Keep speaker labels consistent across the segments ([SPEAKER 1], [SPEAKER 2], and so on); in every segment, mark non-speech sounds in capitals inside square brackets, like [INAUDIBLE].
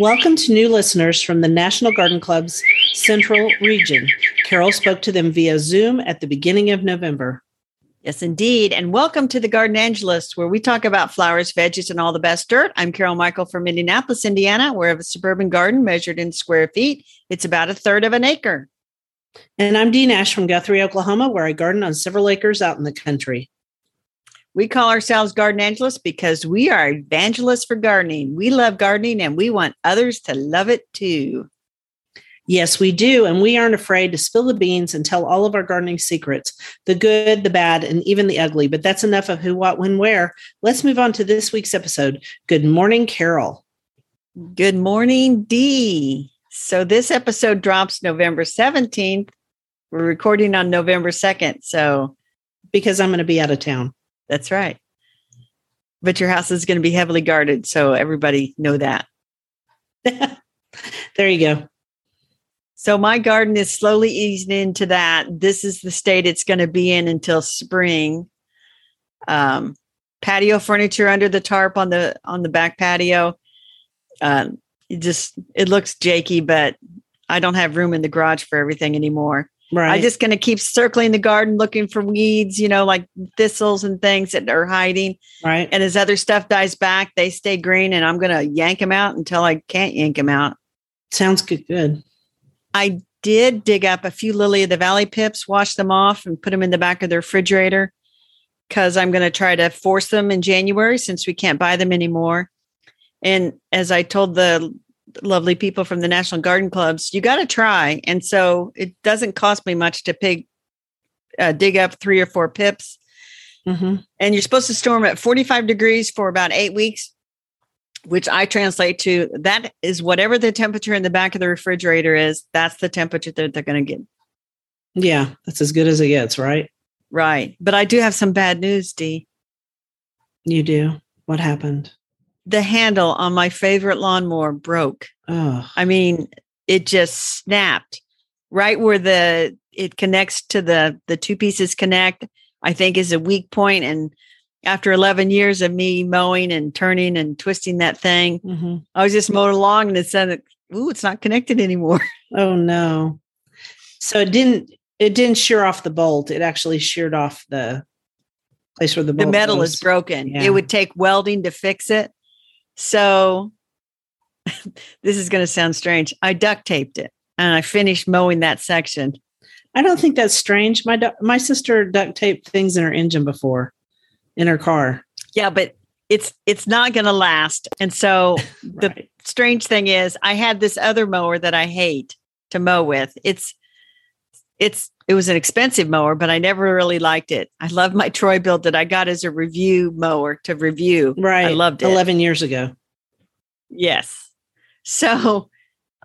[SPEAKER 1] Welcome to new listeners from the National Garden Club's Central Region. Carol spoke to them via Zoom at the beginning of November.
[SPEAKER 2] Yes, indeed. And welcome to the Gardenangelist, where we talk about flowers, veggies, and all the best dirt. I'm Carol Michel from Indianapolis, Indiana, where I have a suburban garden measured in square feet. It's about a third of an acre.
[SPEAKER 1] And I'm Dee Nash from Guthrie, Oklahoma, where I garden on several acres out in the country.
[SPEAKER 2] We call ourselves garden evangelists because we are evangelists for gardening. We love gardening and we want others to love it too.
[SPEAKER 1] Yes, we do. And we aren't afraid to spill the beans and tell all of our gardening secrets the good, the bad, and even the ugly. But that's enough of who, what, when, where. Let's move on to this week's episode. Good morning, Carol.
[SPEAKER 2] Good morning, Dee. So this episode drops November 17th. We're recording on November 2nd. So
[SPEAKER 1] because I'm going to be out of town.
[SPEAKER 2] That's right. But your house is going to be heavily guarded. So everybody know that. [LAUGHS]
[SPEAKER 1] there you go.
[SPEAKER 2] So my garden is slowly easing into that. This is the state it's going to be in until spring. Um, patio furniture under the tarp on the on the back patio. Um, it just it looks jakey, but I don't have room in the garage for everything anymore. Right. I'm just going to keep circling the garden looking for weeds, you know, like thistles and things that are hiding.
[SPEAKER 1] Right.
[SPEAKER 2] And as other stuff dies back, they stay green and I'm going to yank them out until I can't yank them out.
[SPEAKER 1] Sounds good. Good.
[SPEAKER 2] I did dig up a few lily of the valley pips, wash them off and put them in the back of the refrigerator because I'm going to try to force them in January since we can't buy them anymore. And as I told the lovely people from the National Garden Clubs, you got to try. And so it doesn't cost me much to pig, uh, dig up three or four pips. Mm-hmm. And you're supposed to store them at 45 degrees for about eight weeks, which I translate to that is whatever the temperature in the back of the refrigerator is, that's the temperature that they're going to get.
[SPEAKER 1] Yeah, that's as good as it gets, right?
[SPEAKER 2] Right. But I do have some bad news, Dee.
[SPEAKER 1] You do? What happened?
[SPEAKER 2] The handle on my favorite lawnmower broke.
[SPEAKER 1] Oh.
[SPEAKER 2] I mean, it just snapped right where the it connects to the the two pieces connect. I think is a weak point, and after 11 years of me mowing and turning and twisting that thing, mm-hmm. I was just mowing along and it said, "Ooh, it's not connected anymore." [LAUGHS]
[SPEAKER 1] Oh no! So it didn't it didn't shear off the bolt. It actually sheared off the place where the
[SPEAKER 2] the metal goes. is broken. Yeah. It would take welding to fix it. So [LAUGHS] this is going to sound strange. I duct taped it and I finished mowing that section.
[SPEAKER 1] I don't think that's strange. My du- my sister duct taped things in her engine before in her car.
[SPEAKER 2] Yeah, but it's it's not going to last. And so [LAUGHS] right. the strange thing is I had this other mower that I hate to mow with. It's it's it was an expensive mower, but I never really liked it. I love my Troy-Bilt that I got as a review mower to review.
[SPEAKER 1] Right. I
[SPEAKER 2] loved it.
[SPEAKER 1] 11 years ago.
[SPEAKER 2] Yes. So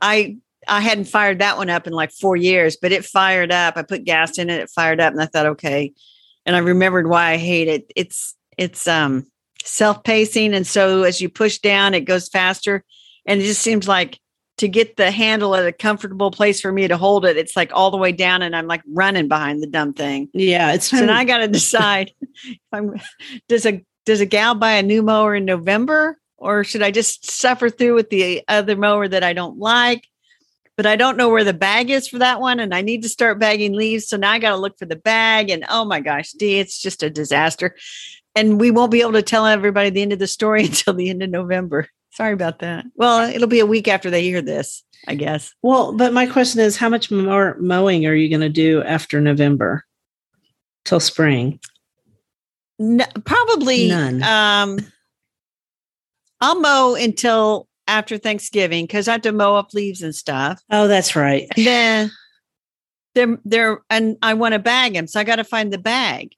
[SPEAKER 2] I I hadn't fired that one up in like four years, but it fired up. I put gas in it, it fired up, and I thought, okay. And I remembered why I hate it. It's it's um self-pacing. And so as you push down, it goes faster. And it just seems like to get the handle at a comfortable place for me to hold it, it's like all the way down and I'm like running behind the dumb thing.
[SPEAKER 1] Yeah. It's
[SPEAKER 2] so now I gotta decide [LAUGHS] if I'm does a does a gal buy a new mower in November or should I just suffer through with the other mower that I don't like? But I don't know where the bag is for that one, and I need to start bagging leaves. So now I got to look for the bag, and oh my gosh, Dee, it's just a disaster. And we won't be able to tell everybody the end of the story [LAUGHS] until the end of November. Sorry about that. Well, it'll be a week after they hear this, I guess.
[SPEAKER 1] Well, but my question is how much more mowing are you going to do after November till spring?
[SPEAKER 2] No, probably
[SPEAKER 1] none.
[SPEAKER 2] Um, I'll mow until after Thanksgiving because I have to mow up leaves and stuff.
[SPEAKER 1] Oh, that's right.
[SPEAKER 2] And then they're they're and I want to bag them, so I got to find the bag.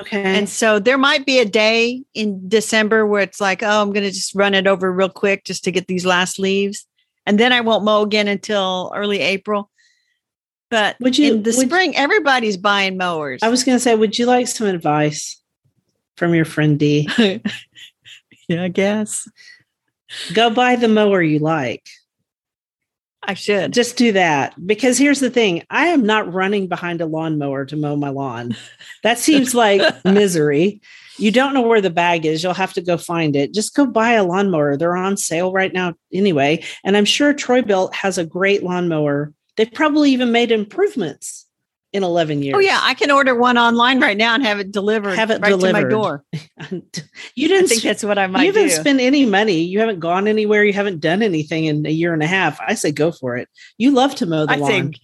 [SPEAKER 1] Okay.
[SPEAKER 2] And so there might be a day in December where it's like, oh, I'm going to just run it over real quick just to get these last leaves, and then I won't mow again until early April. But would you in the spring, you, everybody's buying mowers.
[SPEAKER 1] I was going to say, would you like some advice from your friend
[SPEAKER 2] Dee? [LAUGHS] yeah, I guess.
[SPEAKER 1] Go buy the mower you like.
[SPEAKER 2] I should.
[SPEAKER 1] Just do that. Because here's the thing I am not running behind a lawnmower to mow my lawn. That seems like [LAUGHS] misery. You don't know where the bag is. You'll have to go find it. Just go buy a lawnmower. They're on sale right now anyway. And I'm sure Troy-Bilt has a great lawnmower. They've probably even made improvements in 11 years.
[SPEAKER 2] Oh yeah, I can order one online right now and have it delivered.
[SPEAKER 1] Have it
[SPEAKER 2] right
[SPEAKER 1] delivered.
[SPEAKER 2] to my door. [LAUGHS]
[SPEAKER 1] you didn't
[SPEAKER 2] I think that's what I might
[SPEAKER 1] you haven't
[SPEAKER 2] do.
[SPEAKER 1] spent any money. You haven't gone anywhere. You haven't done anything in a year and a half. I say go for it. You love to mow the
[SPEAKER 2] I
[SPEAKER 1] lawn.
[SPEAKER 2] think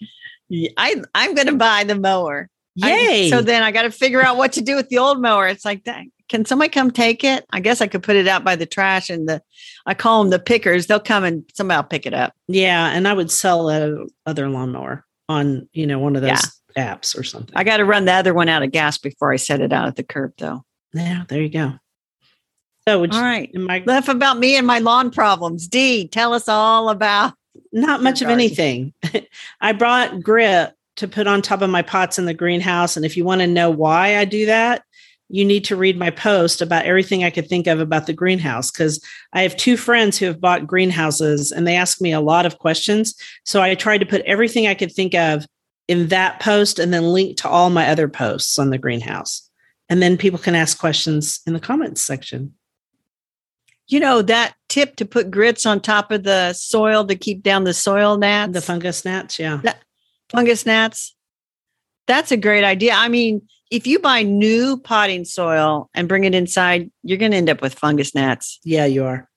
[SPEAKER 2] I I'm going to buy the mower. I-
[SPEAKER 1] Yay.
[SPEAKER 2] so then I got to figure out what to do with the old mower. It's like. Can somebody come take it? I guess I could put it out by the trash and the I call them the pickers. They'll come and somebody will pick it up.
[SPEAKER 1] yeah, and I would sell a other lawnmower on, you know, one of those apps or something.
[SPEAKER 2] I got to run the other one out of gas before I set it out at the curb though.
[SPEAKER 1] yeah, there you go. So would
[SPEAKER 2] All
[SPEAKER 1] you,
[SPEAKER 2] right.
[SPEAKER 1] I
[SPEAKER 2] Enough about me and my lawn problems. Dee, tell us all about
[SPEAKER 1] not much of anything. [LAUGHS] I brought grit to put on top of my pots in the greenhouse. And if you want to know why I do that, you need to read my post about everything I could think of about the greenhouse because I have two friends who have bought greenhouses and they ask me a lot of questions. So I tried to put everything I could think of in that post and then link to all my other posts on the greenhouse. And then people can ask questions in the comments section.
[SPEAKER 2] you know that tip to put grits on top of the soil to keep down the soil gnats,
[SPEAKER 1] The fungus gnats, yeah.
[SPEAKER 2] fungus gnats. That's a great idea. I mean, if you buy new potting soil and bring it inside, you're going to end up with fungus gnats.
[SPEAKER 1] Yeah, you are.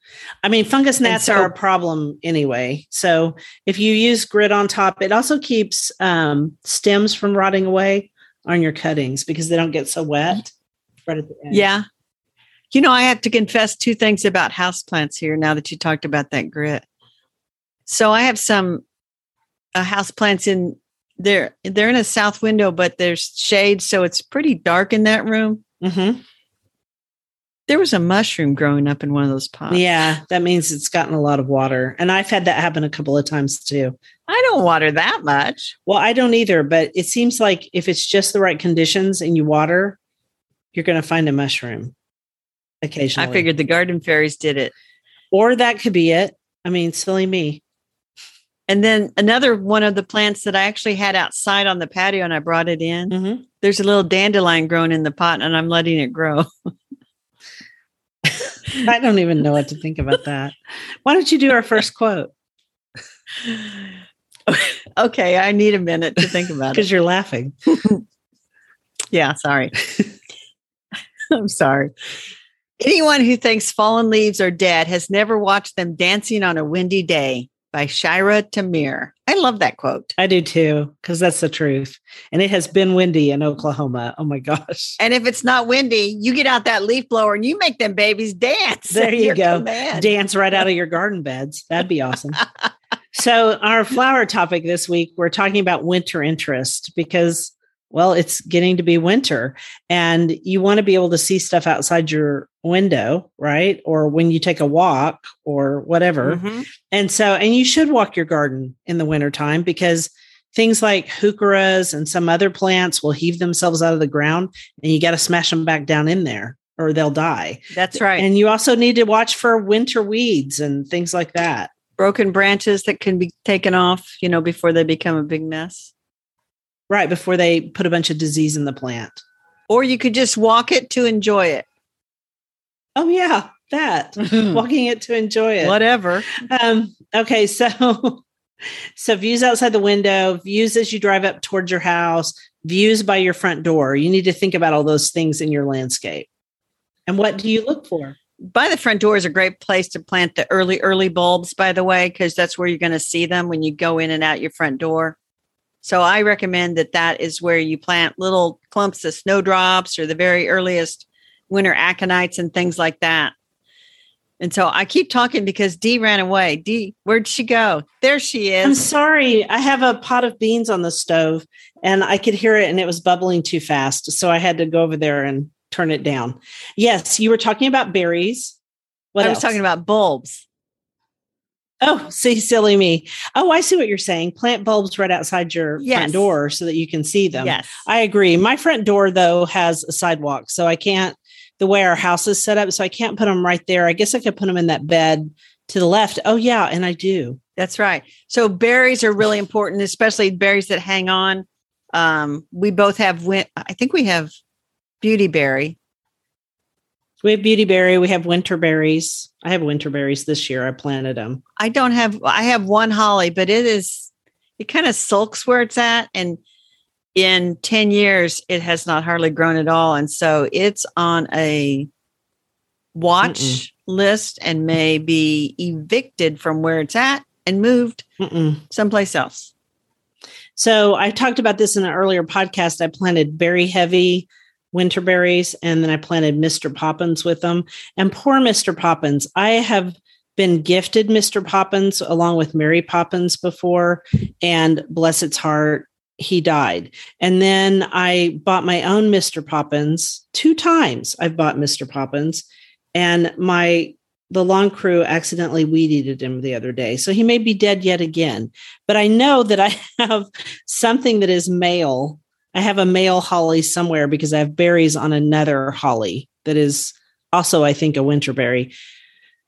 [SPEAKER 1] I mean, fungus gnats
[SPEAKER 2] so-
[SPEAKER 1] are a problem anyway. So if you use grit on top, it also keeps um, stems from rotting away on your cuttings because they don't get so wet right at the end.
[SPEAKER 2] Yeah. You know, I have to confess two things about houseplants here now that you talked about that grit. So I have some uh, houseplants in there. They're in a south window, but there's shade. So it's pretty dark in that room.
[SPEAKER 1] hmm
[SPEAKER 2] There was a mushroom growing up in one of those pots.
[SPEAKER 1] Yeah, that means it's gotten a lot of water. And I've had that happen a couple of times too.
[SPEAKER 2] I don't water that much.
[SPEAKER 1] Well, I don't either, but it seems like if it's just the right conditions and you water, you're going to find a mushroom occasionally.
[SPEAKER 2] I figured the garden fairies did it.
[SPEAKER 1] or that could be it. I mean, silly me.
[SPEAKER 2] And then another one of the plants that I actually had outside on the patio and I brought it in.
[SPEAKER 1] hmm
[SPEAKER 2] There's a little dandelion growing in the pot and I'm letting it grow. [LAUGHS]
[SPEAKER 1] I don't even know what to think about that. Why don't you do our first quote? [LAUGHS]
[SPEAKER 2] okay, I need a minute to think about it.
[SPEAKER 1] Because you're laughing. [LAUGHS]
[SPEAKER 2] Yeah, sorry. [LAUGHS] I'm sorry. Anyone who thinks fallen leaves are dead has never watched them dancing on a windy day by Shira Tamir. I love that quote.
[SPEAKER 1] I do too, because that's the truth. And it has been windy in Oklahoma. Oh my gosh.
[SPEAKER 2] And if it's not windy, you get out that leaf blower and you make them babies dance.
[SPEAKER 1] There you go.
[SPEAKER 2] command.
[SPEAKER 1] Dance right out of your garden beds. That'd be awesome. so, our flower topic this week, we're talking about winter interest because, well, it's getting to be winter and you want to be able to see stuff outside your window, right? Or when you take a walk or whatever.
[SPEAKER 2] Mhm.
[SPEAKER 1] And so, and you should walk your garden in the wintertime because things like heucheras and some other plants will heave themselves out of the ground and you got to smash them back down in there or they'll die.
[SPEAKER 2] That's right.
[SPEAKER 1] And you also need to watch for winter weeds and things like that.
[SPEAKER 2] Broken branches that can be taken off, you know, before they become a big mess.
[SPEAKER 1] Right before they put a bunch of disease in the plant.
[SPEAKER 2] Or you could just walk it to enjoy it.
[SPEAKER 1] Oh, yeah, that [LAUGHS] walking it to enjoy it.
[SPEAKER 2] Whatever.
[SPEAKER 1] Um, okay, so [LAUGHS] so views outside the window, views as you drive up towards your house, views by your front door. You need to think about all those things in your landscape. And what do you look for?
[SPEAKER 2] by the front door is a great place to plant the early early bulbs by the way because that's where you're going to see them when you go in and out your front door so i recommend that that is where you plant little clumps of snowdrops or the very earliest winter aconites and things like that and so i keep talking because dee ran away dee where'd she go there she is.
[SPEAKER 1] I'm sorry. I have a pot of beans on the stove and I could hear it and it was bubbling too fast. So I had to go over there and turn it down. Yes, you were talking about berries. What
[SPEAKER 2] i was
[SPEAKER 1] else?
[SPEAKER 2] talking about bulbs
[SPEAKER 1] Oh, see, silly me. Oh, I see what you're saying. Plant bulbs right outside your
[SPEAKER 2] Yes.
[SPEAKER 1] front door so that you can see them.
[SPEAKER 2] yes
[SPEAKER 1] I agree. My front door, though, has a sidewalk. So I can't, the way our house is set up, so I can't put them right there. I guess I could put them in that bed To the left. Oh, yeah. And I do.
[SPEAKER 2] That's right. So berries are really important, especially berries that hang on. Um, we both have, win- I think we have beauty berry.
[SPEAKER 1] We have beauty berry. We have winter berries. I have winter berries this year. I planted them.
[SPEAKER 2] I don't have, I have one holly, but it is, it kind of sulks where it's at. And in 10 years, it has not hardly grown at all. And so it's on a watch Mm-mm. list and may be evicted from where it's at and moved Mm-mm. someplace else.
[SPEAKER 1] So I talked about this in an earlier podcast. I planted very heavy winter berries and then I planted Mr. Poppins with them. And poor Mr. Poppins, I have been gifted Mr. Poppins along with Berry Poppins before, and bless its heart, he died. And then I bought my own Mr. Poppins two times. I've bought Mr. Poppins, and my the lawn crew accidentally weed eated him the other day. So he may be dead yet again. But I know that I [LAUGHS] have something that is male. I have a male holly somewhere because I have berries on another holly that is also, I think, a winter berry.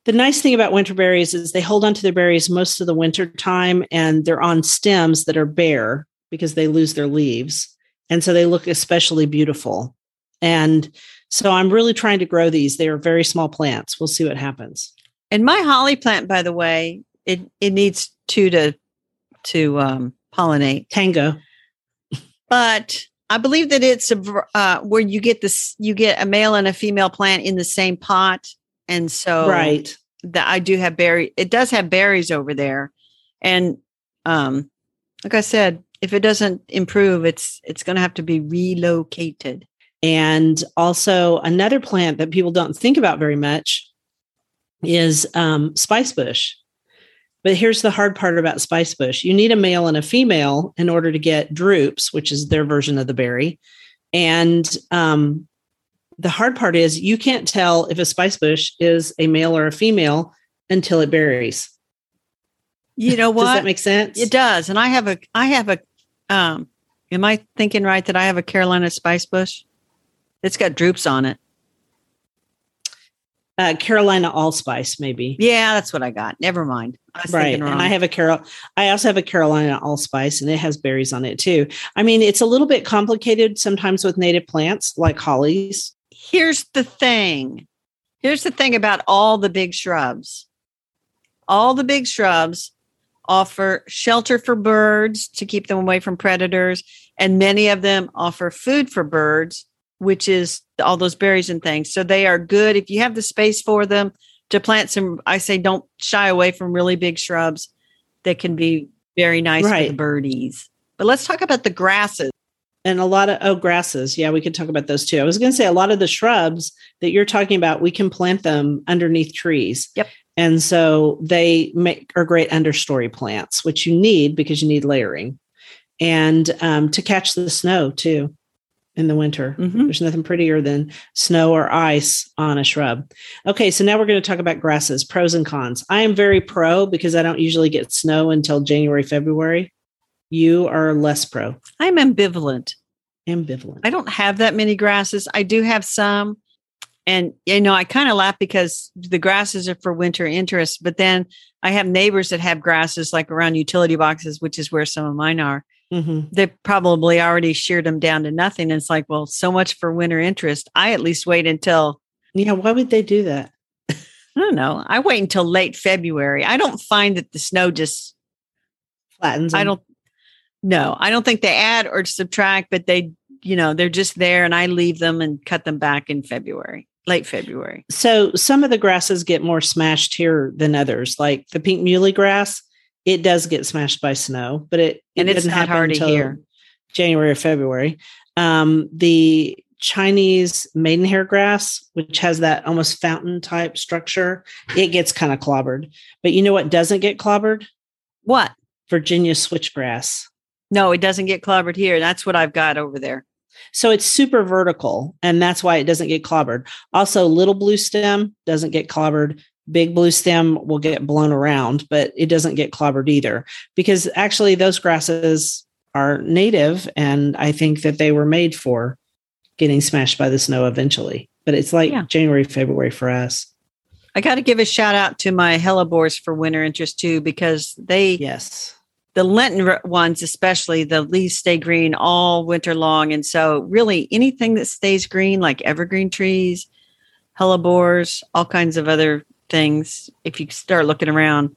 [SPEAKER 1] The nice thing about winter berries is they hold onto their berries most of the winter time and they're on stems that are bare because they lose their leaves. And so they look especially beautiful. And so I'm really trying to grow these. They are very small plants. We'll see what happens.
[SPEAKER 2] And my holly plant, by the way, it it needs two to to um, pollinate.
[SPEAKER 1] Tango.
[SPEAKER 2] But I believe that it's a, uh, where you get this, you get a male and a female plant in the same pot, and so
[SPEAKER 1] right.
[SPEAKER 2] That I do have berry. It does have berries over there, and um, like I said, if it doesn't improve, it's it's going to have to be relocated.
[SPEAKER 1] And also, another plant that people don't think about very much is um, spice bush. But here's the hard part about spice bush you need a male and a female in order to get drupes, which is their version of the berry. And um, the hard part is you can't tell if a spice bush is a male or a female until it berries.
[SPEAKER 2] You know what? [LAUGHS]
[SPEAKER 1] does that make sense?
[SPEAKER 2] It does. And I have a I have a um am I thinking right that I have a Carolina spice bush? It's got drupes on it.
[SPEAKER 1] Uh, Carolina allspice, maybe.
[SPEAKER 2] Yeah, that's what I got. Never mind.
[SPEAKER 1] right, and I have a Carol. I also have a Carolina allspice, and it has berries on it too. I mean, it's a little bit complicated sometimes with native plants like hollies.
[SPEAKER 2] Here's the thing. Here's the thing about all the big shrubs. All the big shrubs offer shelter for birds to keep them away from predators, and many of them offer food for birds which is all those berries and things. So they are good if you have the space for them to plant some. I say don't shy away from really big shrubs that can be very nice right. for the birdies. But let's talk about the grasses.
[SPEAKER 1] And a lot of oh grasses, yeah, we could talk about those too. I was going to say a lot of the shrubs that you're talking about, we can plant them underneath trees.
[SPEAKER 2] Yep.
[SPEAKER 1] And so they make are great understory plants, which you need because you need layering, and um, to catch the snow too in the winter. Mm-hmm. There's nothing prettier than snow or ice on a shrub. Okay, so now we're going to talk about grasses, pros and cons. I am very pro because I don't usually get snow until January, February. You are less pro.
[SPEAKER 2] I'm ambivalent.
[SPEAKER 1] Ambivalent.
[SPEAKER 2] I don't have that many grasses. I do have some. And you know, I kind of laugh because the grasses are for winter interest, but then I have neighbors that have grasses like around utility boxes, which is where some of mine are. Mm-hmm. They probably already sheared them down to nothing. It's like, well, so much for winter interest. I at least wait until.
[SPEAKER 1] Yeah, why would they do that?
[SPEAKER 2] I don't know. I wait until late February. I don't find that the snow just
[SPEAKER 1] flattens. Them.
[SPEAKER 2] I don't. No, I don't think they add or subtract, but they, you know, they're just there, and I leave them and cut them back in February, late February.
[SPEAKER 1] So some of the grasses get more smashed here than others, like the pink muley grass it does get smashed by snow, but it,
[SPEAKER 2] it and it's not hard to hear.
[SPEAKER 1] January or February. Um, the Chinese maidenhair grass, which has that almost fountain type structure, it gets kind of clobbered. But you know what doesn't get clobbered?
[SPEAKER 2] What?
[SPEAKER 1] Virginia switchgrass.
[SPEAKER 2] No, it doesn't get clobbered here. That's what I've got over there.
[SPEAKER 1] So it's super vertical, and that's why it doesn't get clobbered. Also, little blue stem doesn't get clobbered big blue stem will get blown around, but it doesn't get clobbered either because actually those grasses are native and I think that they were made for getting smashed by the snow eventually. But it's like yeah. January, February for us.
[SPEAKER 2] I got to give a shout out to my hellebores for winter interest too, because they,
[SPEAKER 1] Yes.
[SPEAKER 2] the Lenten ones, especially the leaves stay green all winter long. And so, really, anything that stays green, like evergreen trees, hellebores, all kinds of other things, if you start looking around,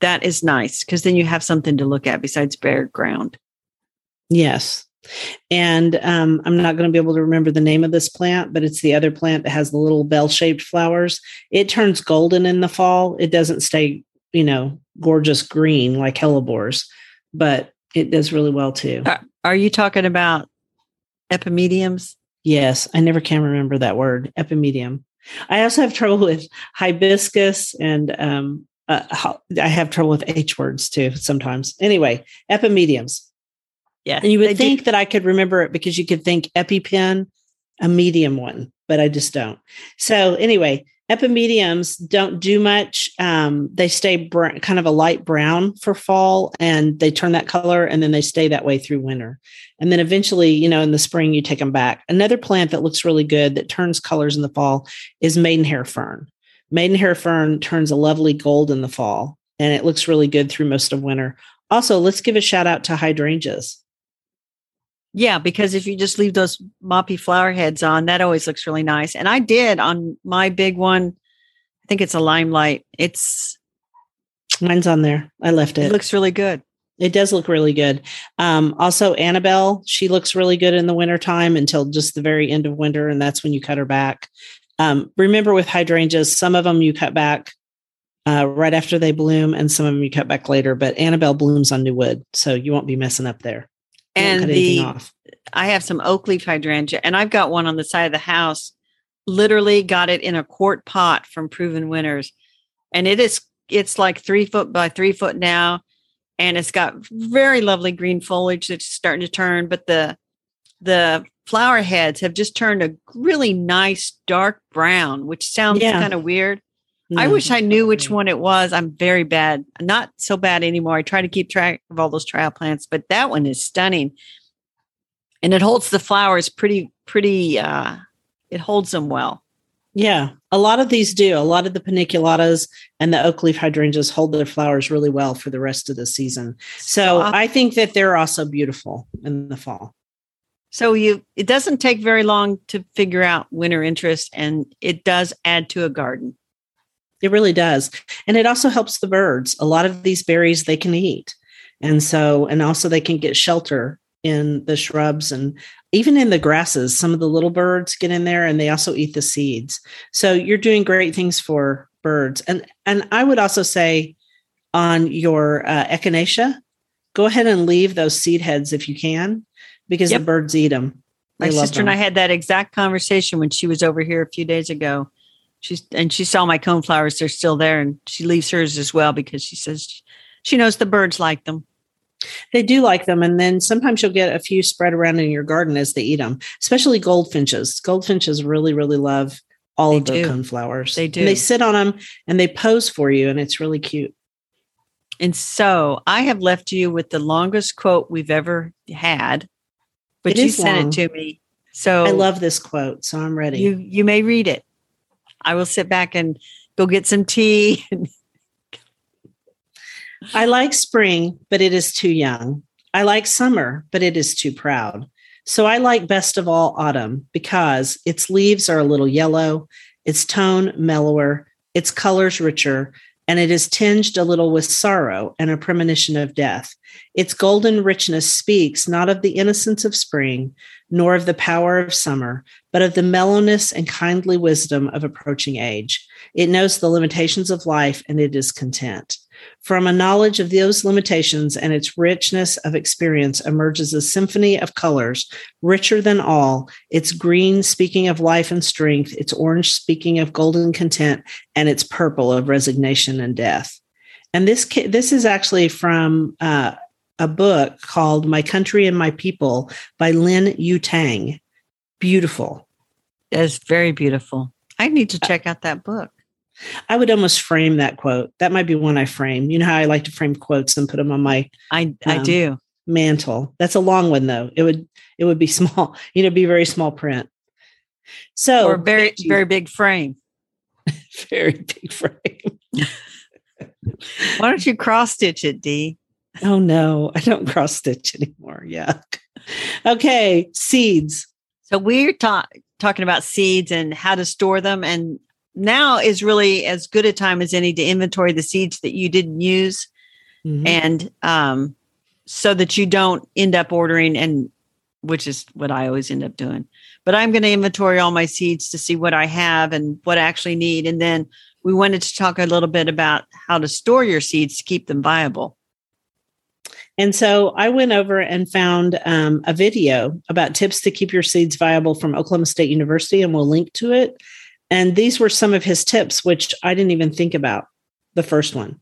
[SPEAKER 2] that is nice because then you have something to look at besides bare ground.
[SPEAKER 1] Yes. And um, I'm not going to be able to remember the name of this plant, but it's the other plant that has the little bell shaped flowers. It turns golden in the fall. It doesn't stay, you know, gorgeous green like hellebores, but it does really well too.
[SPEAKER 2] Are, are you talking about epimediums?
[SPEAKER 1] Yes. I never can remember that word, epimedium. I also have trouble with hibiscus and um, uh, I have trouble with H words too sometimes. Anyway, epimediums.
[SPEAKER 2] Yeah.
[SPEAKER 1] And you would
[SPEAKER 2] do-
[SPEAKER 1] think that I could remember it because you could think EpiPen, a medium one, but I just don't. So anyway, epimediums don't do much. Um, they stay br- kind of a light brown for fall, and they turn that color, and then they stay that way through winter. And then eventually, you know, in the spring, you take them back. Another plant that looks really good that turns colors in the fall is maidenhair fern. Maidenhair fern turns a lovely gold in the fall, and it looks really good through most of winter. Also, let's give a shout out to hydrangeas.
[SPEAKER 2] Yeah, because if you just leave those moppy flower heads on, that always looks really nice. And I did on my big one. I think it's a limelight. It's
[SPEAKER 1] Mine's on there. I left
[SPEAKER 2] it
[SPEAKER 1] it.
[SPEAKER 2] looks really good.
[SPEAKER 1] It does look really good. Um, also, Annabelle, she looks really good in the wintertime until just the very end of winter, and that's when you cut her back. Um, remember with hydrangeas, some of them you cut back uh, right after they bloom, and some of them you cut back later. But Annabelle blooms on new wood, so you won't be messing up there.
[SPEAKER 2] And the. I have some oak leaf hydrangea, and I've got one on the side of the house. Literally got it in a quart pot from Proven Winners, and it is it's like three foot by three foot now, and it's got very lovely green foliage that's starting to turn. But the the flower heads have just turned a really nice dark brown, which sounds
[SPEAKER 1] Yeah.
[SPEAKER 2] kind of weird. I wish I knew which one it was. I'm very bad. Not so bad anymore. I try to keep track of all those trial plants, but that one is stunning. And it holds the flowers pretty, pretty, uh, it holds them well.
[SPEAKER 1] Yeah, a lot of these do. A lot of the paniculatas and the oak leaf hydrangeas hold their flowers really well for the rest of the season. So
[SPEAKER 2] uh,
[SPEAKER 1] I think that they're also beautiful in the fall.
[SPEAKER 2] so you, it doesn't take very long to figure out winter interest and it does add to a garden.
[SPEAKER 1] It really does. And it also helps the birds. A lot of these berries they can eat. And so, and also they can get shelter in the shrubs and even in the grasses. Some of the little birds get in there and they also eat the seeds. So you're doing great things for birds. And and I would also say on your uh, echinacea, go ahead and leave those seed heads if you can, because
[SPEAKER 2] Yep.
[SPEAKER 1] the birds eat them.
[SPEAKER 2] My sister and I had that exact conversation when she was over here a few days ago. She's and she saw my cone flowers; they're still there, and she leaves hers as well because she says she knows the birds like them.
[SPEAKER 1] They do like them. And then sometimes you'll get a few spread around in your garden as they eat them, especially goldfinches. Goldfinches really, really love all
[SPEAKER 2] They
[SPEAKER 1] of the
[SPEAKER 2] cone
[SPEAKER 1] flowers.
[SPEAKER 2] They do.
[SPEAKER 1] And they sit on them and they pose for you, and it's really cute.
[SPEAKER 2] And so I have left you with the longest quote we've ever had, but
[SPEAKER 1] It
[SPEAKER 2] you sent
[SPEAKER 1] long.
[SPEAKER 2] it to me. So
[SPEAKER 1] I love this quote, so I'm ready.
[SPEAKER 2] you. You may read it. I will sit back and go get some tea. [LAUGHS]
[SPEAKER 1] I like spring, but it is too young. I like summer, but it is too proud. So I like best of all autumn because its leaves are a little yellow, its tone mellower, its colors richer, and it is tinged a little with sorrow and a premonition of death. Its golden richness speaks not of the innocence of spring, nor of the power of summer, but of the mellowness and kindly wisdom of approaching age. It knows the limitations of life and it is content. From a knowledge of those limitations and its richness of experience emerges a symphony of colors, richer than all, its green speaking of life and strength, its orange speaking of golden content, and its purple of resignation and death. And this this is actually from uh, a book called My Country and My People by Lin Yutang. Beautiful.
[SPEAKER 2] That's very beautiful. I need to check out that book.
[SPEAKER 1] I would almost frame that quote. That might be one I frame. You know how I like to frame quotes and put them on my
[SPEAKER 2] I I
[SPEAKER 1] Um,
[SPEAKER 2] do.
[SPEAKER 1] mantle. That's a long one though. It would it would be [LAUGHS] small, you know, be very small print. So
[SPEAKER 2] or very very big frame. [LAUGHS]
[SPEAKER 1] Very big frame. [LAUGHS]
[SPEAKER 2] Why don't you cross stitch it, Dee?
[SPEAKER 1] Oh no, I don't cross stitch anymore. Yeah. Okay, seeds.
[SPEAKER 2] So we're ta- talking about seeds and how to store them. And now is really as good a time as any to inventory the seeds that you didn't use
[SPEAKER 1] Mhm.
[SPEAKER 2] and um, so that you don't end up ordering and which is what I always end up doing. But I'm going to inventory all my seeds to see what I have and what I actually need. And then we wanted to talk a little bit about how to store your seeds to keep them viable.
[SPEAKER 1] And so I went over and found um, a video about tips to keep your seeds viable from Oklahoma State University, and we'll link to it. And these were some of his tips, which I didn't even think about. The first one.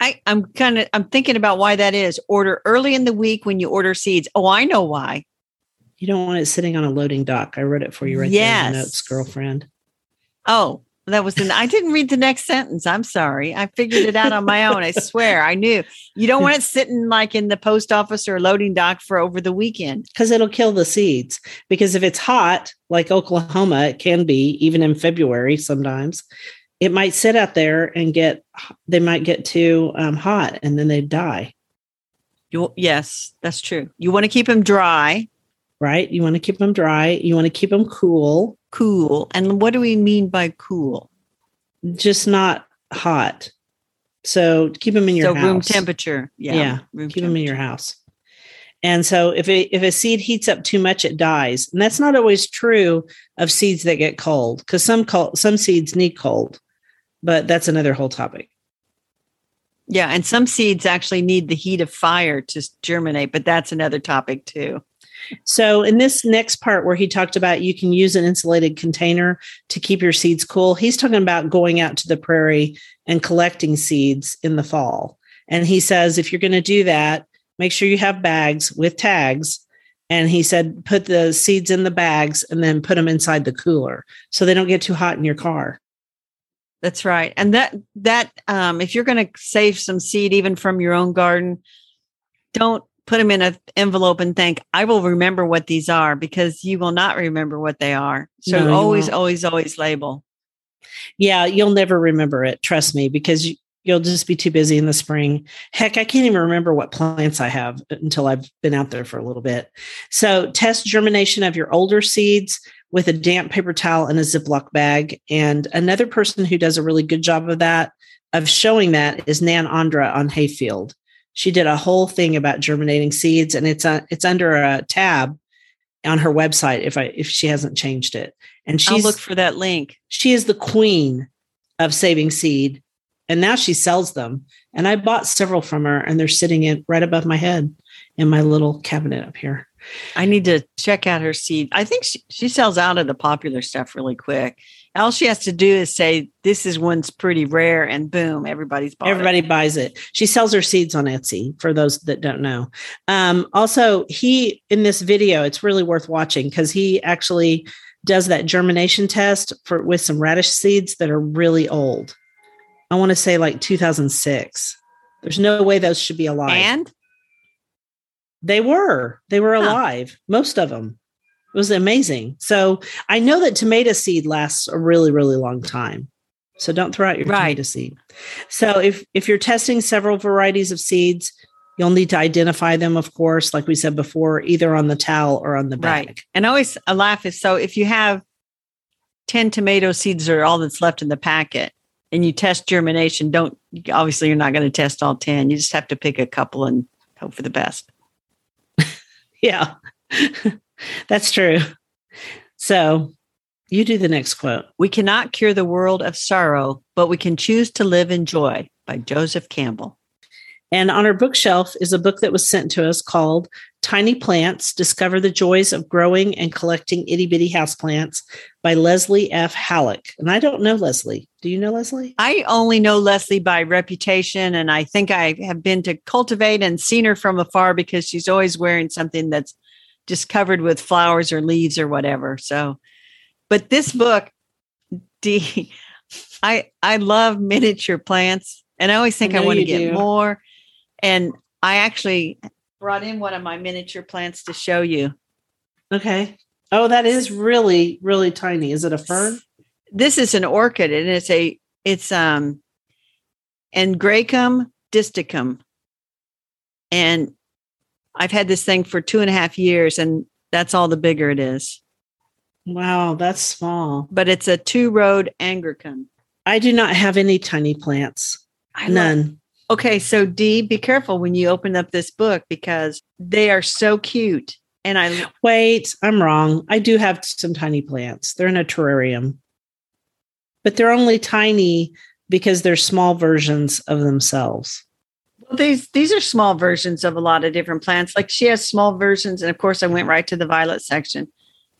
[SPEAKER 2] I, I'm kind of I'm thinking about why that is. Order early in the week when you order seeds. Oh, I know why.
[SPEAKER 1] You don't want it sitting on a loading dock. I wrote it for you right there in the notes, girlfriend.
[SPEAKER 2] Oh, that was the I didn't read the next sentence. I'm sorry. I figured it out on my own. I swear. I knew. You don't want it sitting like in the post office or loading dock for over the weekend.
[SPEAKER 1] Because it'll kill the seeds. Because if it's hot, like Oklahoma, it can be, even in February sometimes, it might sit out there and get, they might get too um, hot and then they die,
[SPEAKER 2] You yes, that's true. You want to keep them dry,
[SPEAKER 1] right? You want to keep them dry. You want to keep them cool,
[SPEAKER 2] cool. And what do we mean by cool?
[SPEAKER 1] just not hot. So keep them in your
[SPEAKER 2] so
[SPEAKER 1] house.
[SPEAKER 2] room temperature. Yeah.
[SPEAKER 1] Yeah,
[SPEAKER 2] room
[SPEAKER 1] keep them in your house. And so if it, if a seed heats up too much, it dies. And that's not always true of seeds that get cold because some cold, some seeds need cold, but that's another whole topic.
[SPEAKER 2] Yeah, and some seeds actually need the heat of fire to germinate, but that's another topic too.
[SPEAKER 1] So in this next part where he talked about you can use an insulated container to keep your seeds cool, he's talking about going out to the prairie and collecting seeds in the fall. And he says if you're going to do that, make sure you have bags with tags. And he said put the seeds in the bags and then put them inside the cooler so they don't get too hot in your car.
[SPEAKER 2] That's right. And that that um if you're going to save some seed even from your own garden, don't put them in an envelope and think I will remember what these are because you will not remember what they are. So
[SPEAKER 1] No,
[SPEAKER 2] always always always label.
[SPEAKER 1] Yeah, you'll never remember it. Trust me, because you'll just be too busy in the spring. Heck, I can't even remember what plants I have uh, until I've been out there for a little bit. So, test germination of your older seeds with a damp paper towel and a Ziploc bag. And another person who does a really good job of that, of showing that, is Nan Ondra on Hayefield. She did a whole thing about germinating seeds, and it's a, it's under a tab on her website if I if she hasn't changed it. And
[SPEAKER 2] I'll look for that link.
[SPEAKER 1] she is the queen of saving seed and now she sells them and i bought several from her and they're sitting in right above my head in my little cabinet up here
[SPEAKER 2] I need to check out her seed. I think she, she sells out of the popular stuff really quick. All she has to do is say, This is one's pretty rare, and boom, everybody's bought it.
[SPEAKER 1] everybody buys it she sells her seeds on etsy for those that don't know um, also he in this video it's really worth watching because he actually does that germination test for with some radish seeds that are really old i want to say like 2006 there's no way those should be alive
[SPEAKER 2] And
[SPEAKER 1] They were. They were
[SPEAKER 2] Huh.
[SPEAKER 1] alive. Most of them. It was amazing. So I know that tomato seed lasts a really, really long time. So don't throw out your
[SPEAKER 2] Right.
[SPEAKER 1] tomato seed. So if if you're testing several varieties of seeds, you'll need to identify them, of course, like we said before, either on the towel or on the bag.
[SPEAKER 2] Right. And always a laugh is so if you have 10 tomato seeds are all that's left in the packet and you test germination, don't obviously you're not going to test all 10. You just have to pick a couple and hope for the best. [LAUGHS]
[SPEAKER 1] Yeah. [LAUGHS] That's true. So you do the next quote.
[SPEAKER 2] We cannot cure the world of sorrow, but we can choose to live in joy by Joseph Campbell.
[SPEAKER 1] And on our bookshelf is a book that was sent to us called Tiny Plants Discover the Joys of Growing and Collecting Itty Bitty Houseplants by Leslie F. Halleck. And I don't know Leslie. Do you know Leslie?
[SPEAKER 2] I only know Leslie by reputation, and I think I have been to cultivate and seen her from afar because she's always wearing something that's just covered with flowers or leaves or whatever. So, but this book, [LAUGHS] Dee, I I love miniature plants, and I always think I,
[SPEAKER 1] know
[SPEAKER 2] want to get
[SPEAKER 1] do.
[SPEAKER 2] more. And I actually brought in one of my miniature plants to show you.
[SPEAKER 1] Okay. Oh, that is really, really tiny. Is it a fern?
[SPEAKER 2] this is an orchid and it's a it's um Angraecum distichum. And I've had this thing for two and a half years, and that's all the bigger it is.
[SPEAKER 1] Wow, that's small.
[SPEAKER 2] But it's a two road Angraecum.
[SPEAKER 1] I do not have any tiny plants.
[SPEAKER 2] I love-
[SPEAKER 1] None.
[SPEAKER 2] Okay, so Dee, be careful when you open up this book because they are so cute. And I
[SPEAKER 1] Wait, I'm wrong. I do have some tiny plants. They're in a terrarium, but they're only tiny because they're small versions of themselves.
[SPEAKER 2] These these are small versions of a lot of different plants. Like she has small versions, and of course, I went right to the violet section.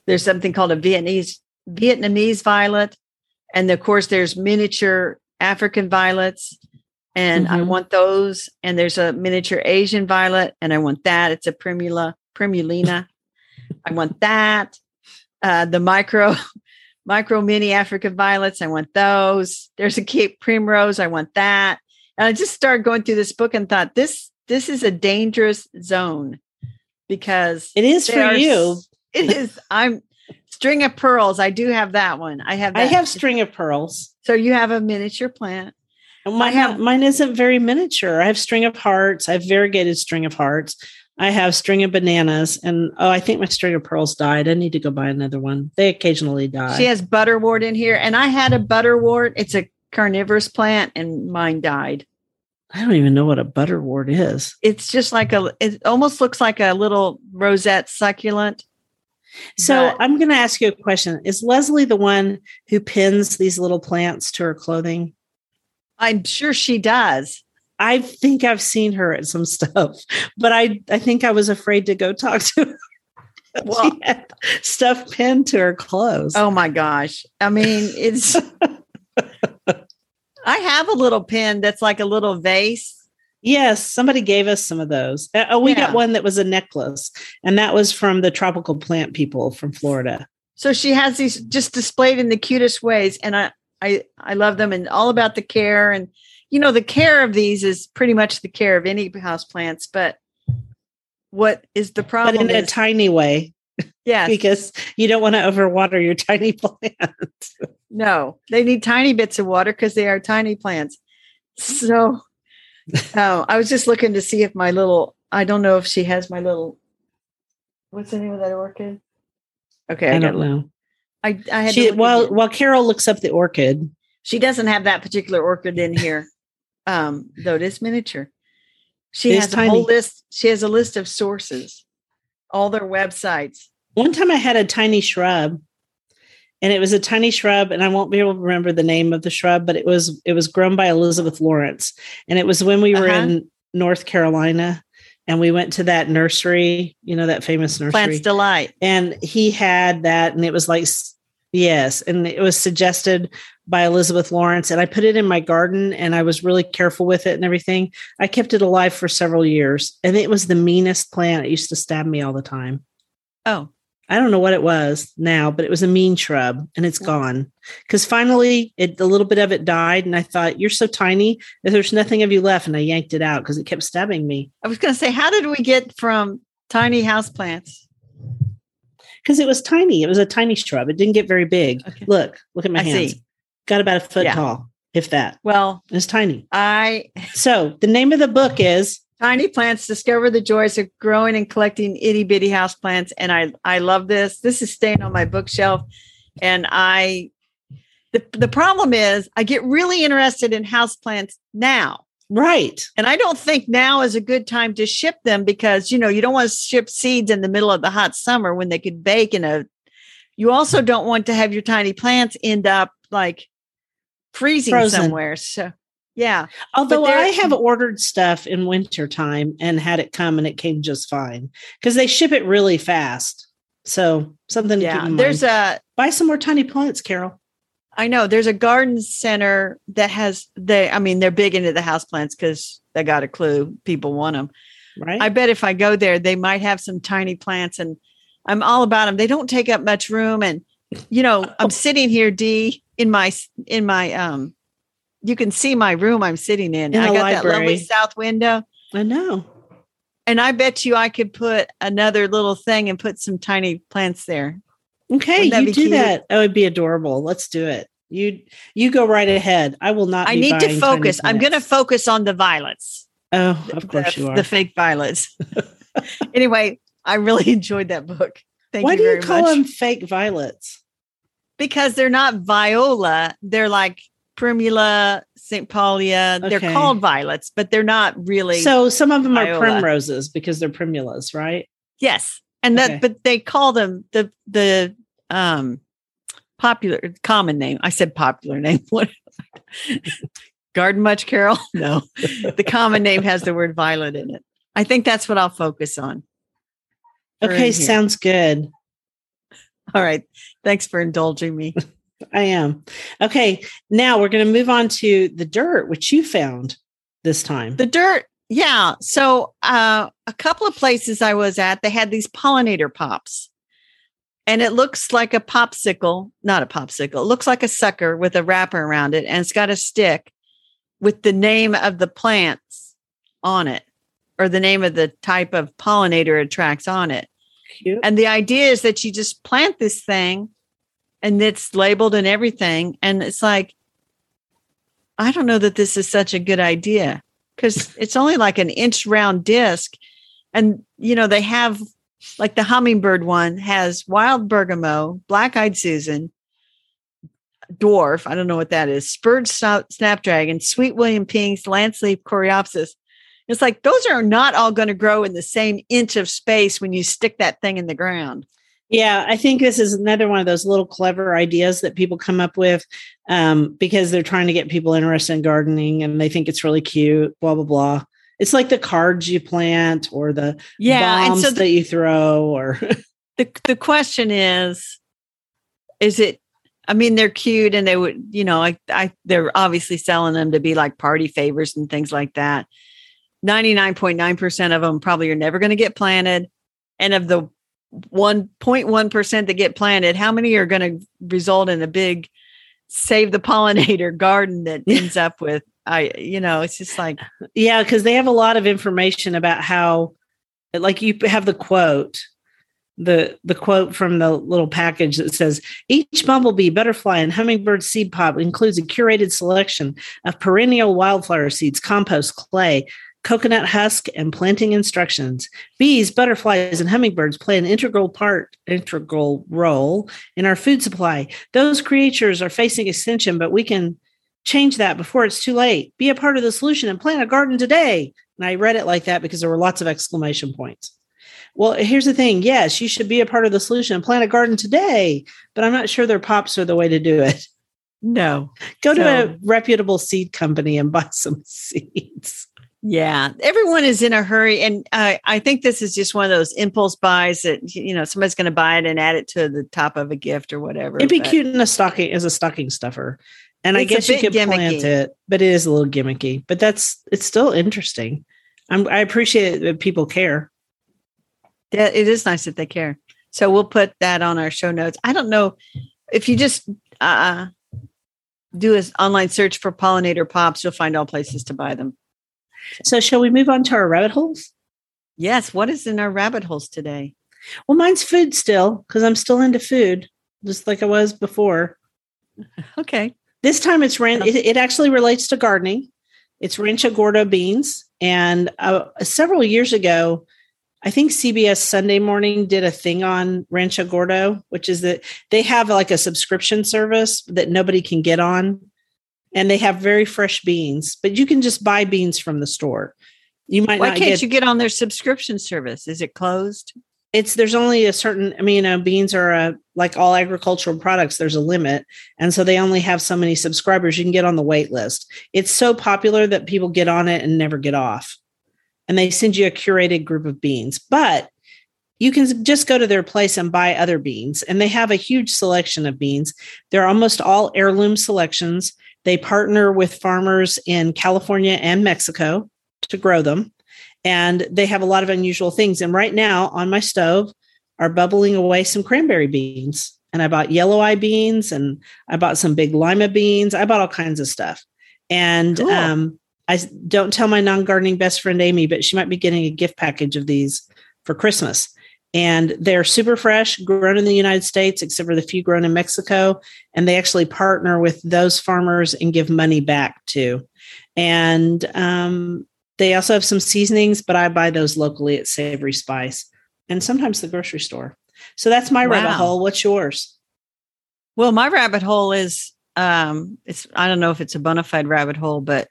[SPEAKER 2] There's something called a Vietnamese Vietnamese violet, and of course, there's miniature African violets, and I
[SPEAKER 1] Mhm.
[SPEAKER 2] want those. And there's a miniature Asian violet, and I want that. It's a primula primulina. I want that. Uh, the micro [LAUGHS] micro mini African violets. I want those. There's a Cape primrose. I want that. And I just started going through this book and thought this this is a dangerous zone because
[SPEAKER 1] It is for
[SPEAKER 2] are
[SPEAKER 1] you.
[SPEAKER 2] It is. I'm string of pearls. I do have that one. I have.
[SPEAKER 1] I have string of pearls.
[SPEAKER 2] So you have a miniature plant.
[SPEAKER 1] And Mine,
[SPEAKER 2] have-
[SPEAKER 1] mine isn't very miniature. I have string of hearts. I have variegated string of hearts. I have string of bananas. And oh, I think my string of pearls died. I need to go buy another one. They occasionally die.
[SPEAKER 2] She has butterwort in here, and I had a butterwort. It's a carnivorous plant, and mine died.
[SPEAKER 1] I don't even know what a butterwort is.
[SPEAKER 2] It's just like a. It almost looks like a little rosette succulent.
[SPEAKER 1] So
[SPEAKER 2] But-
[SPEAKER 1] I'm going to ask you a question. Is Leslie the one who pins these little plants to her clothing?
[SPEAKER 2] I'm sure she does.
[SPEAKER 1] I think I've seen her at some stuff, [LAUGHS] but I, I think I was afraid to go talk to her. [LAUGHS]
[SPEAKER 2] Well-
[SPEAKER 1] she had stuff pinned to her clothes.
[SPEAKER 2] Oh my gosh. I mean, it's [LAUGHS] I have a little pin that's like a little vase.
[SPEAKER 1] Yes, somebody gave us some of those. Uh, oh, we
[SPEAKER 2] Yeah.
[SPEAKER 1] got one that was a necklace, and that was from the tropical plant people from Florida.
[SPEAKER 2] So she has these just displayed in the cutest ways. And I I I love them and all about the care. And you know, the care of these is pretty much the care of any house plants, but what is the
[SPEAKER 1] But
[SPEAKER 2] problem?
[SPEAKER 1] in a tiny way,
[SPEAKER 2] yes,
[SPEAKER 1] because you don't want to overwater your tiny [LAUGHS] plants.
[SPEAKER 2] no, they need tiny bits of water because they are tiny plants. So [LAUGHS] oh, I was just looking to see if my little I don't know if she has my little what's the name of that orchid? Okay, I,
[SPEAKER 1] I don't know.
[SPEAKER 2] I, I had
[SPEAKER 1] She, while while Carol looks up the orchid,
[SPEAKER 2] she doesn't have that particular orchid in here, [LAUGHS] um, though it is miniature. She
[SPEAKER 1] It
[SPEAKER 2] has a whole list. She has a list of sources, all their websites.
[SPEAKER 1] One time I had a tiny shrub, and it was a tiny shrub, and I won't be able to remember the name of the shrub, but it was it was grown by Elizabeth Lawrence, and it was when we were
[SPEAKER 2] Uh-huh.
[SPEAKER 1] in North Carolina, and we went to that nursery, you know that famous nursery,
[SPEAKER 2] Plant Delights.
[SPEAKER 1] and he had that and it was like yes and it was suggested by elizabeth lawrence and i put it in my garden and i was really careful with it and everything. I kept it alive for several years and it was the meanest plant. It used to stab me all the time.
[SPEAKER 2] Oh,
[SPEAKER 1] i don't know what it was now but it was a mean shrub and it's gone because finally it a little bit of it died and i thought you're so tiny that there's nothing of you left and i yanked it out because it kept stabbing me
[SPEAKER 2] I was going to say, how did we get from tiny houseplants?
[SPEAKER 1] because it was tiny it was a tiny shrub it didn't get very big
[SPEAKER 2] Okay.
[SPEAKER 1] look look at my
[SPEAKER 2] I
[SPEAKER 1] hands
[SPEAKER 2] see.
[SPEAKER 1] got about a foot
[SPEAKER 2] Yeah.
[SPEAKER 1] tall, if that.
[SPEAKER 2] Well,
[SPEAKER 1] It's tiny.
[SPEAKER 2] I
[SPEAKER 1] So the name of the book is
[SPEAKER 2] tiny plants discover the joys of growing and collecting itty bitty house plants. and I I love this. This is staying on my bookshelf, and I. The, the problem is I get really interested in house plants now.
[SPEAKER 1] right.
[SPEAKER 2] And I don't think now is a good time to ship them because, you know, you don't want to ship seeds in the middle of the hot summer when they could bake in a. You also don't want to have your tiny plants end up like freezing
[SPEAKER 1] Frozen.
[SPEAKER 2] somewhere. So, yeah.
[SPEAKER 1] Although I have ordered stuff in wintertime and had it come and it came just fine because they ship it really fast. So something
[SPEAKER 2] Yeah. There's
[SPEAKER 1] mind.
[SPEAKER 2] a,
[SPEAKER 1] Buy some more tiny plants, Carol.
[SPEAKER 2] I know there's a garden center that has, they, I mean, they're big into the house plants because they got a clue people want them.
[SPEAKER 1] Right.
[SPEAKER 2] I bet if I go there, they might have some tiny plants and I'm all about them. They don't take up much room. And, you know, I'm [LAUGHS] sitting here, Dee, in my, in my, um, you can see my room I'm sitting in.
[SPEAKER 1] In
[SPEAKER 2] I got that lovely south window.
[SPEAKER 1] I know.
[SPEAKER 2] And I bet you I could put another little thing and put some tiny plants there.
[SPEAKER 1] Okay, you do
[SPEAKER 2] cute?
[SPEAKER 1] that. That would be adorable. Let's do it. You you go right ahead. I will not.
[SPEAKER 2] I need to focus. I'm going to focus on the violets.
[SPEAKER 1] Oh, of course
[SPEAKER 2] the,
[SPEAKER 1] you are.
[SPEAKER 2] The fake violets. [LAUGHS] [LAUGHS] anyway, I really [LAUGHS] enjoyed that book. Thank you.
[SPEAKER 1] Why
[SPEAKER 2] you
[SPEAKER 1] do you call
[SPEAKER 2] much.
[SPEAKER 1] them fake violets?
[SPEAKER 2] because they're not viola. They're like primula, Saintpaulia. They're called violets, but they're not really.
[SPEAKER 1] So some of them are primroses because they're primulas, right?
[SPEAKER 2] yes, and that,
[SPEAKER 1] Okay.
[SPEAKER 2] but they call them the the um popular common name. I said popular name. [LAUGHS] What? Garden much, Carol? [LAUGHS] No, the common name has the word violet in it. I think that's what I'll focus on.
[SPEAKER 1] Okay, sounds good.
[SPEAKER 2] All right. Thanks for indulging me. [LAUGHS]
[SPEAKER 1] I am. Okay, now we're going to move on to the dirt, which you found this time.
[SPEAKER 2] The dirt, yeah. So uh, a couple of places I was at, they had these pollinator pops. And it looks like a popsicle, not a popsicle. It looks like a sucker with a wrapper around it, and it's got a stick with the name of the plants on it, or the name of the type of pollinator it attracts on it.
[SPEAKER 1] Cute.
[SPEAKER 2] And the idea is that you just plant this thing and it's labeled and everything. And it's like, I don't know that this is such a good idea because it's only like an inch round disc. And, you know, they have like the hummingbird one has wild bergamot, black eyed Susan, dwarf. I don't know what that is, spurred sna- snapdragon, sweet William pinks, lanceleaf coreopsis. It's like those are not all going to grow in the same inch of space when you stick that thing in the ground.
[SPEAKER 1] Yeah, I think this is another one of those little clever ideas that people come up with um, because they're trying to get people interested in gardening and they think it's really cute, blah, blah, blah. It's like the cards you plant or the
[SPEAKER 2] Yeah.
[SPEAKER 1] Bombs
[SPEAKER 2] so the,
[SPEAKER 1] that you throw or [LAUGHS]
[SPEAKER 2] the, the question is, is it, I mean, they're cute and they would, you know, I, I, they're obviously selling them to be like party favors and things like that. 99.9% of them probably are never going to get planted. And of the 1.1% that get planted, how many are going to result in a big save the pollinator [LAUGHS] garden that ends up with, I, you know, it's just like,
[SPEAKER 1] Yeah, because they have a lot of information about how, like you have the quote, the the quote from the little package that says each bumblebee, butterfly, and hummingbird seed pod includes a curated selection of perennial wildflower seeds, compost, clay, coconut husk, and planting instructions. Bees, butterflies, and hummingbirds play an integral part, integral role in our food supply. Those creatures are facing extinction, but we can change that before it's too late. Be a part of the solution and plant a garden today. And I read it like that because there were lots of exclamation points. Well, here's the thing. Yes, you should be a part of the solution and plant a garden today, but I'm not sure their pops are the way to do it.
[SPEAKER 2] no.
[SPEAKER 1] Go to a reputable seed company and buy some [LAUGHS] seeds.
[SPEAKER 2] Yeah, everyone is in a hurry, and I I think this is just one of those impulse buys that you know somebody's going to buy it and add it to the top of a gift or whatever.
[SPEAKER 1] It'd be
[SPEAKER 2] but-
[SPEAKER 1] cute in a stocking as a stocking stuffer. And I
[SPEAKER 2] It's a
[SPEAKER 1] guess you could plant it, but it is a little gimmicky. But that's it's still interesting. I'm, I appreciate that people care.
[SPEAKER 2] Yeah, it is nice that they care. So we'll put that on our show notes. I don't know if you just uh, do an online search for pollinator pops, you'll find all places to buy them.
[SPEAKER 1] So, shall we move on to our rabbit holes?
[SPEAKER 2] Yes. What is in our rabbit holes today?
[SPEAKER 1] Well, mine's food still because I'm still into food, just like I was before. [LAUGHS]
[SPEAKER 2] Okay.
[SPEAKER 1] This time it's ran. It, it actually relates to gardening. It's Rancho Gordo beans, and uh, several years ago, I think CBS Sunday Morning did a thing on Rancho Gordo, which is that they have like a subscription service that nobody can get on, and they have very fresh beans, but you can just buy beans from the store. You might
[SPEAKER 2] Why
[SPEAKER 1] not
[SPEAKER 2] can't
[SPEAKER 1] get
[SPEAKER 2] you get on their subscription service? Is it closed?
[SPEAKER 1] it's there's only a certain i mean you know beans are a, like all agricultural products there's a limit and so they only have so many subscribers you can get on the wait list it's so popular that people get on it and never get off and they send you a curated group of beans but you can just go to their place and buy other beans and they have a huge selection of beans they're almost all heirloom selections they partner with farmers in california and mexico to grow them and they have a lot of unusual things. And right now on my stove are bubbling away some cranberry beans. And I bought yellow eye beans and I bought some big lima beans. I bought all kinds of stuff. And
[SPEAKER 2] Cool.
[SPEAKER 1] um, I don't tell my non gardening best friend Amy, but she might be getting a gift package of these for Christmas. And they're super fresh, grown in the United States, except for the few grown in Mexico. And they actually partner with those farmers and give money back to. And um, they also have some seasonings, but I buy those locally at Savory Spice and sometimes the grocery store. So that's my wow. rabbit hole. What's yours?
[SPEAKER 2] Well, my rabbit hole is um, it's I don't know if it's a bona fide rabbit hole, but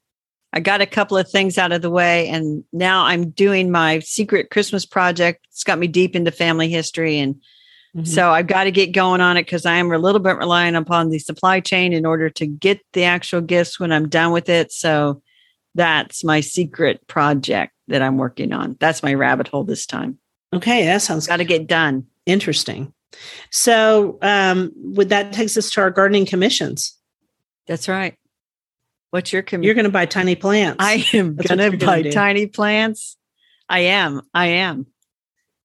[SPEAKER 2] I got a couple of things out of the way, and now I'm doing my secret Christmas project. It's got me deep into family history, and mm-hmm. so I've got to get going on it because I am a little bit relying upon the supply chain in order to get the actual gifts when I'm done with it. So that's my secret project that I'm working on. That's my rabbit hole this time.
[SPEAKER 1] Okay, that sounds
[SPEAKER 2] got to get done.
[SPEAKER 1] Interesting. So, um, would that takes us to our gardening commissions?
[SPEAKER 2] That's right. What's your
[SPEAKER 1] commission? You're going to buy tiny plants.
[SPEAKER 2] I am going to buy tiny plants. I am. I am.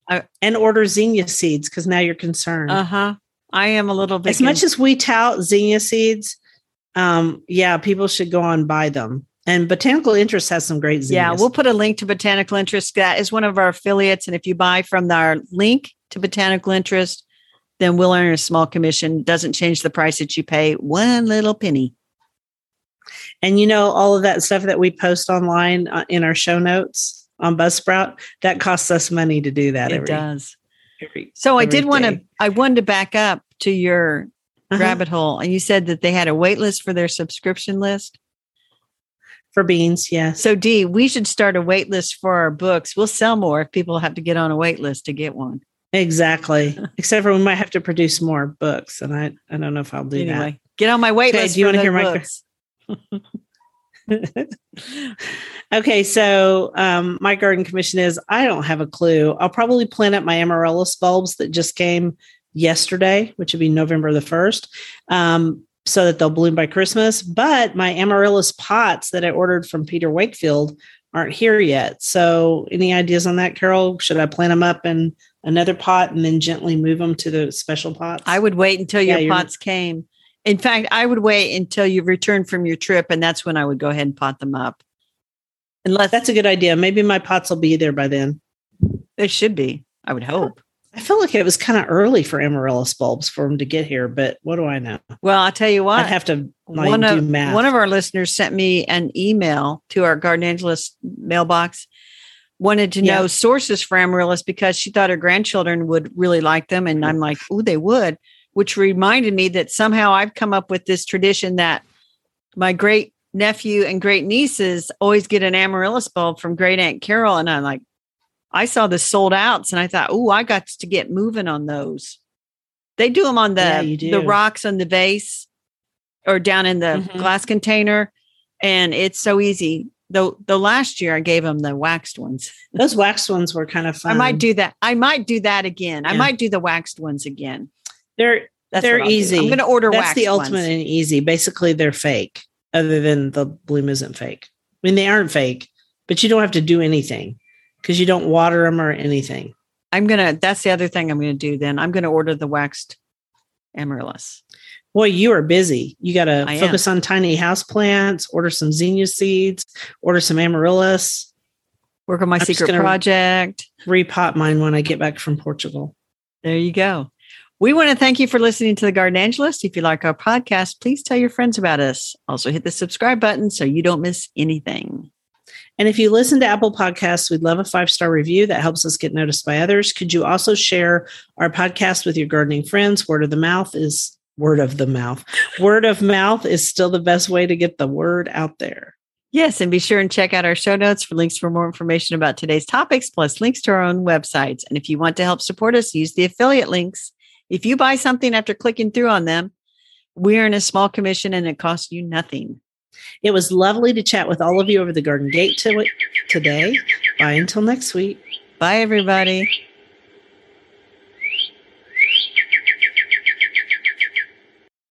[SPEAKER 1] I, and order zinnia seeds because now you're concerned.
[SPEAKER 2] Uh huh. I am a little bit.
[SPEAKER 1] As much as we tout zinnia seeds, um, yeah, people should go on buy them. And Botanical Interest has some great zinnias.
[SPEAKER 2] Yeah, we'll put a link to Botanical Interest. That is one of our affiliates. And if you buy from our link to Botanical Interest, then we'll earn a small commission. Doesn't change the price that you pay one little penny.
[SPEAKER 1] And you know, all of that stuff that we post online uh, in our show notes on Buzzsprout, that costs us money to do that.
[SPEAKER 2] It every, does. Every, so every I did want to, I wanted to back up to your uh-huh. rabbit hole. And you said that they had a wait list for their subscription list
[SPEAKER 1] for beans. Yeah.
[SPEAKER 2] So Dee, we should start a wait list for our books. We'll sell more if people have to get on a wait list to get one.
[SPEAKER 1] Exactly. [LAUGHS] Except for we might have to produce more books, and I I don't know if I'll do anyway, that.
[SPEAKER 2] Get on my wait okay, list.
[SPEAKER 1] Do you want to hear books. my? Okay, so um, my garden commission is I don't have a clue. I'll probably plant up my amaryllis bulbs that just came yesterday, which would be November the first. Um, so that they'll bloom by Christmas. But my amaryllis pots that I ordered from Peter Wakefield aren't here yet. So, any ideas on that, Carol? Should I plant them up in another pot and then gently move them to the special pots?
[SPEAKER 2] I would wait until yeah, your pots came. In fact, I would wait until you returned from your trip, and that's when I would go ahead and pot them up.
[SPEAKER 1] Unless that's a good idea. Maybe my pots will be there by then.
[SPEAKER 2] They should be. I would hope.
[SPEAKER 1] I feel like it was kind of early for amaryllis bulbs for them to get here, but what do I know?
[SPEAKER 2] Well, I'll tell you what.
[SPEAKER 1] I'd have to like,
[SPEAKER 2] one
[SPEAKER 1] of, math.
[SPEAKER 2] One of our listeners sent me an email to our Gardenangelist mailbox, wanted to know sources for amaryllis because she thought her grandchildren would really like them. And I'm mm. like, oh, they would, which reminded me that somehow I've come up with this tradition that my great nephew and great nieces always get an amaryllis bulb from great Aunt Carol. And I'm like, I saw the sold outs and I thought, oh, I got to get moving on those. They do them on the yeah, the rocks on the vase or down in the mm-hmm. glass container, and it's so easy. Though the last year I gave them the waxed ones.
[SPEAKER 1] Those waxed ones were kind of fun.
[SPEAKER 2] I might do that. I might do that again. Yeah. I might do the waxed ones again.
[SPEAKER 1] They're That's they're easy.
[SPEAKER 2] I'm going to order.
[SPEAKER 1] That's the ultimate ones. and easy. Basically, they're fake. Other than the bloom isn't fake. I mean, they aren't fake, but you don't have to do anything because you don't water them or anything.
[SPEAKER 2] I'm gonna. That's the other thing I'm gonna do. Then I'm gonna order the waxed amaryllis.
[SPEAKER 1] Boy, you are busy. You got to focus am. on tiny house plants. Order some zinnia seeds. Order some amaryllis.
[SPEAKER 2] Work on my I'm secret project.
[SPEAKER 1] Repot mine when I get back from Portugal.
[SPEAKER 2] There you go. We want to thank you for listening to the Gardenangelist. If you like our podcast, please tell your friends about us. Also, hit the subscribe button so you don't miss anything.
[SPEAKER 1] And if you listen to Apple Podcasts, we'd love a five star review that helps us get noticed by others. Could you also share our podcast with your gardening friends? Word of the mouth is word of the mouth. Word of mouth is still the best way to get the word out there.
[SPEAKER 2] Yes, and be sure and check out our show notes for links for more information about today's topics, plus links to our own websites. And if you want to help support us, use the affiliate links. If you buy something after clicking through on them, we earn a small commission and it costs you nothing.
[SPEAKER 1] It was lovely to chat with all of you over the garden gate to- today. Bye until next week.
[SPEAKER 2] Bye, everybody.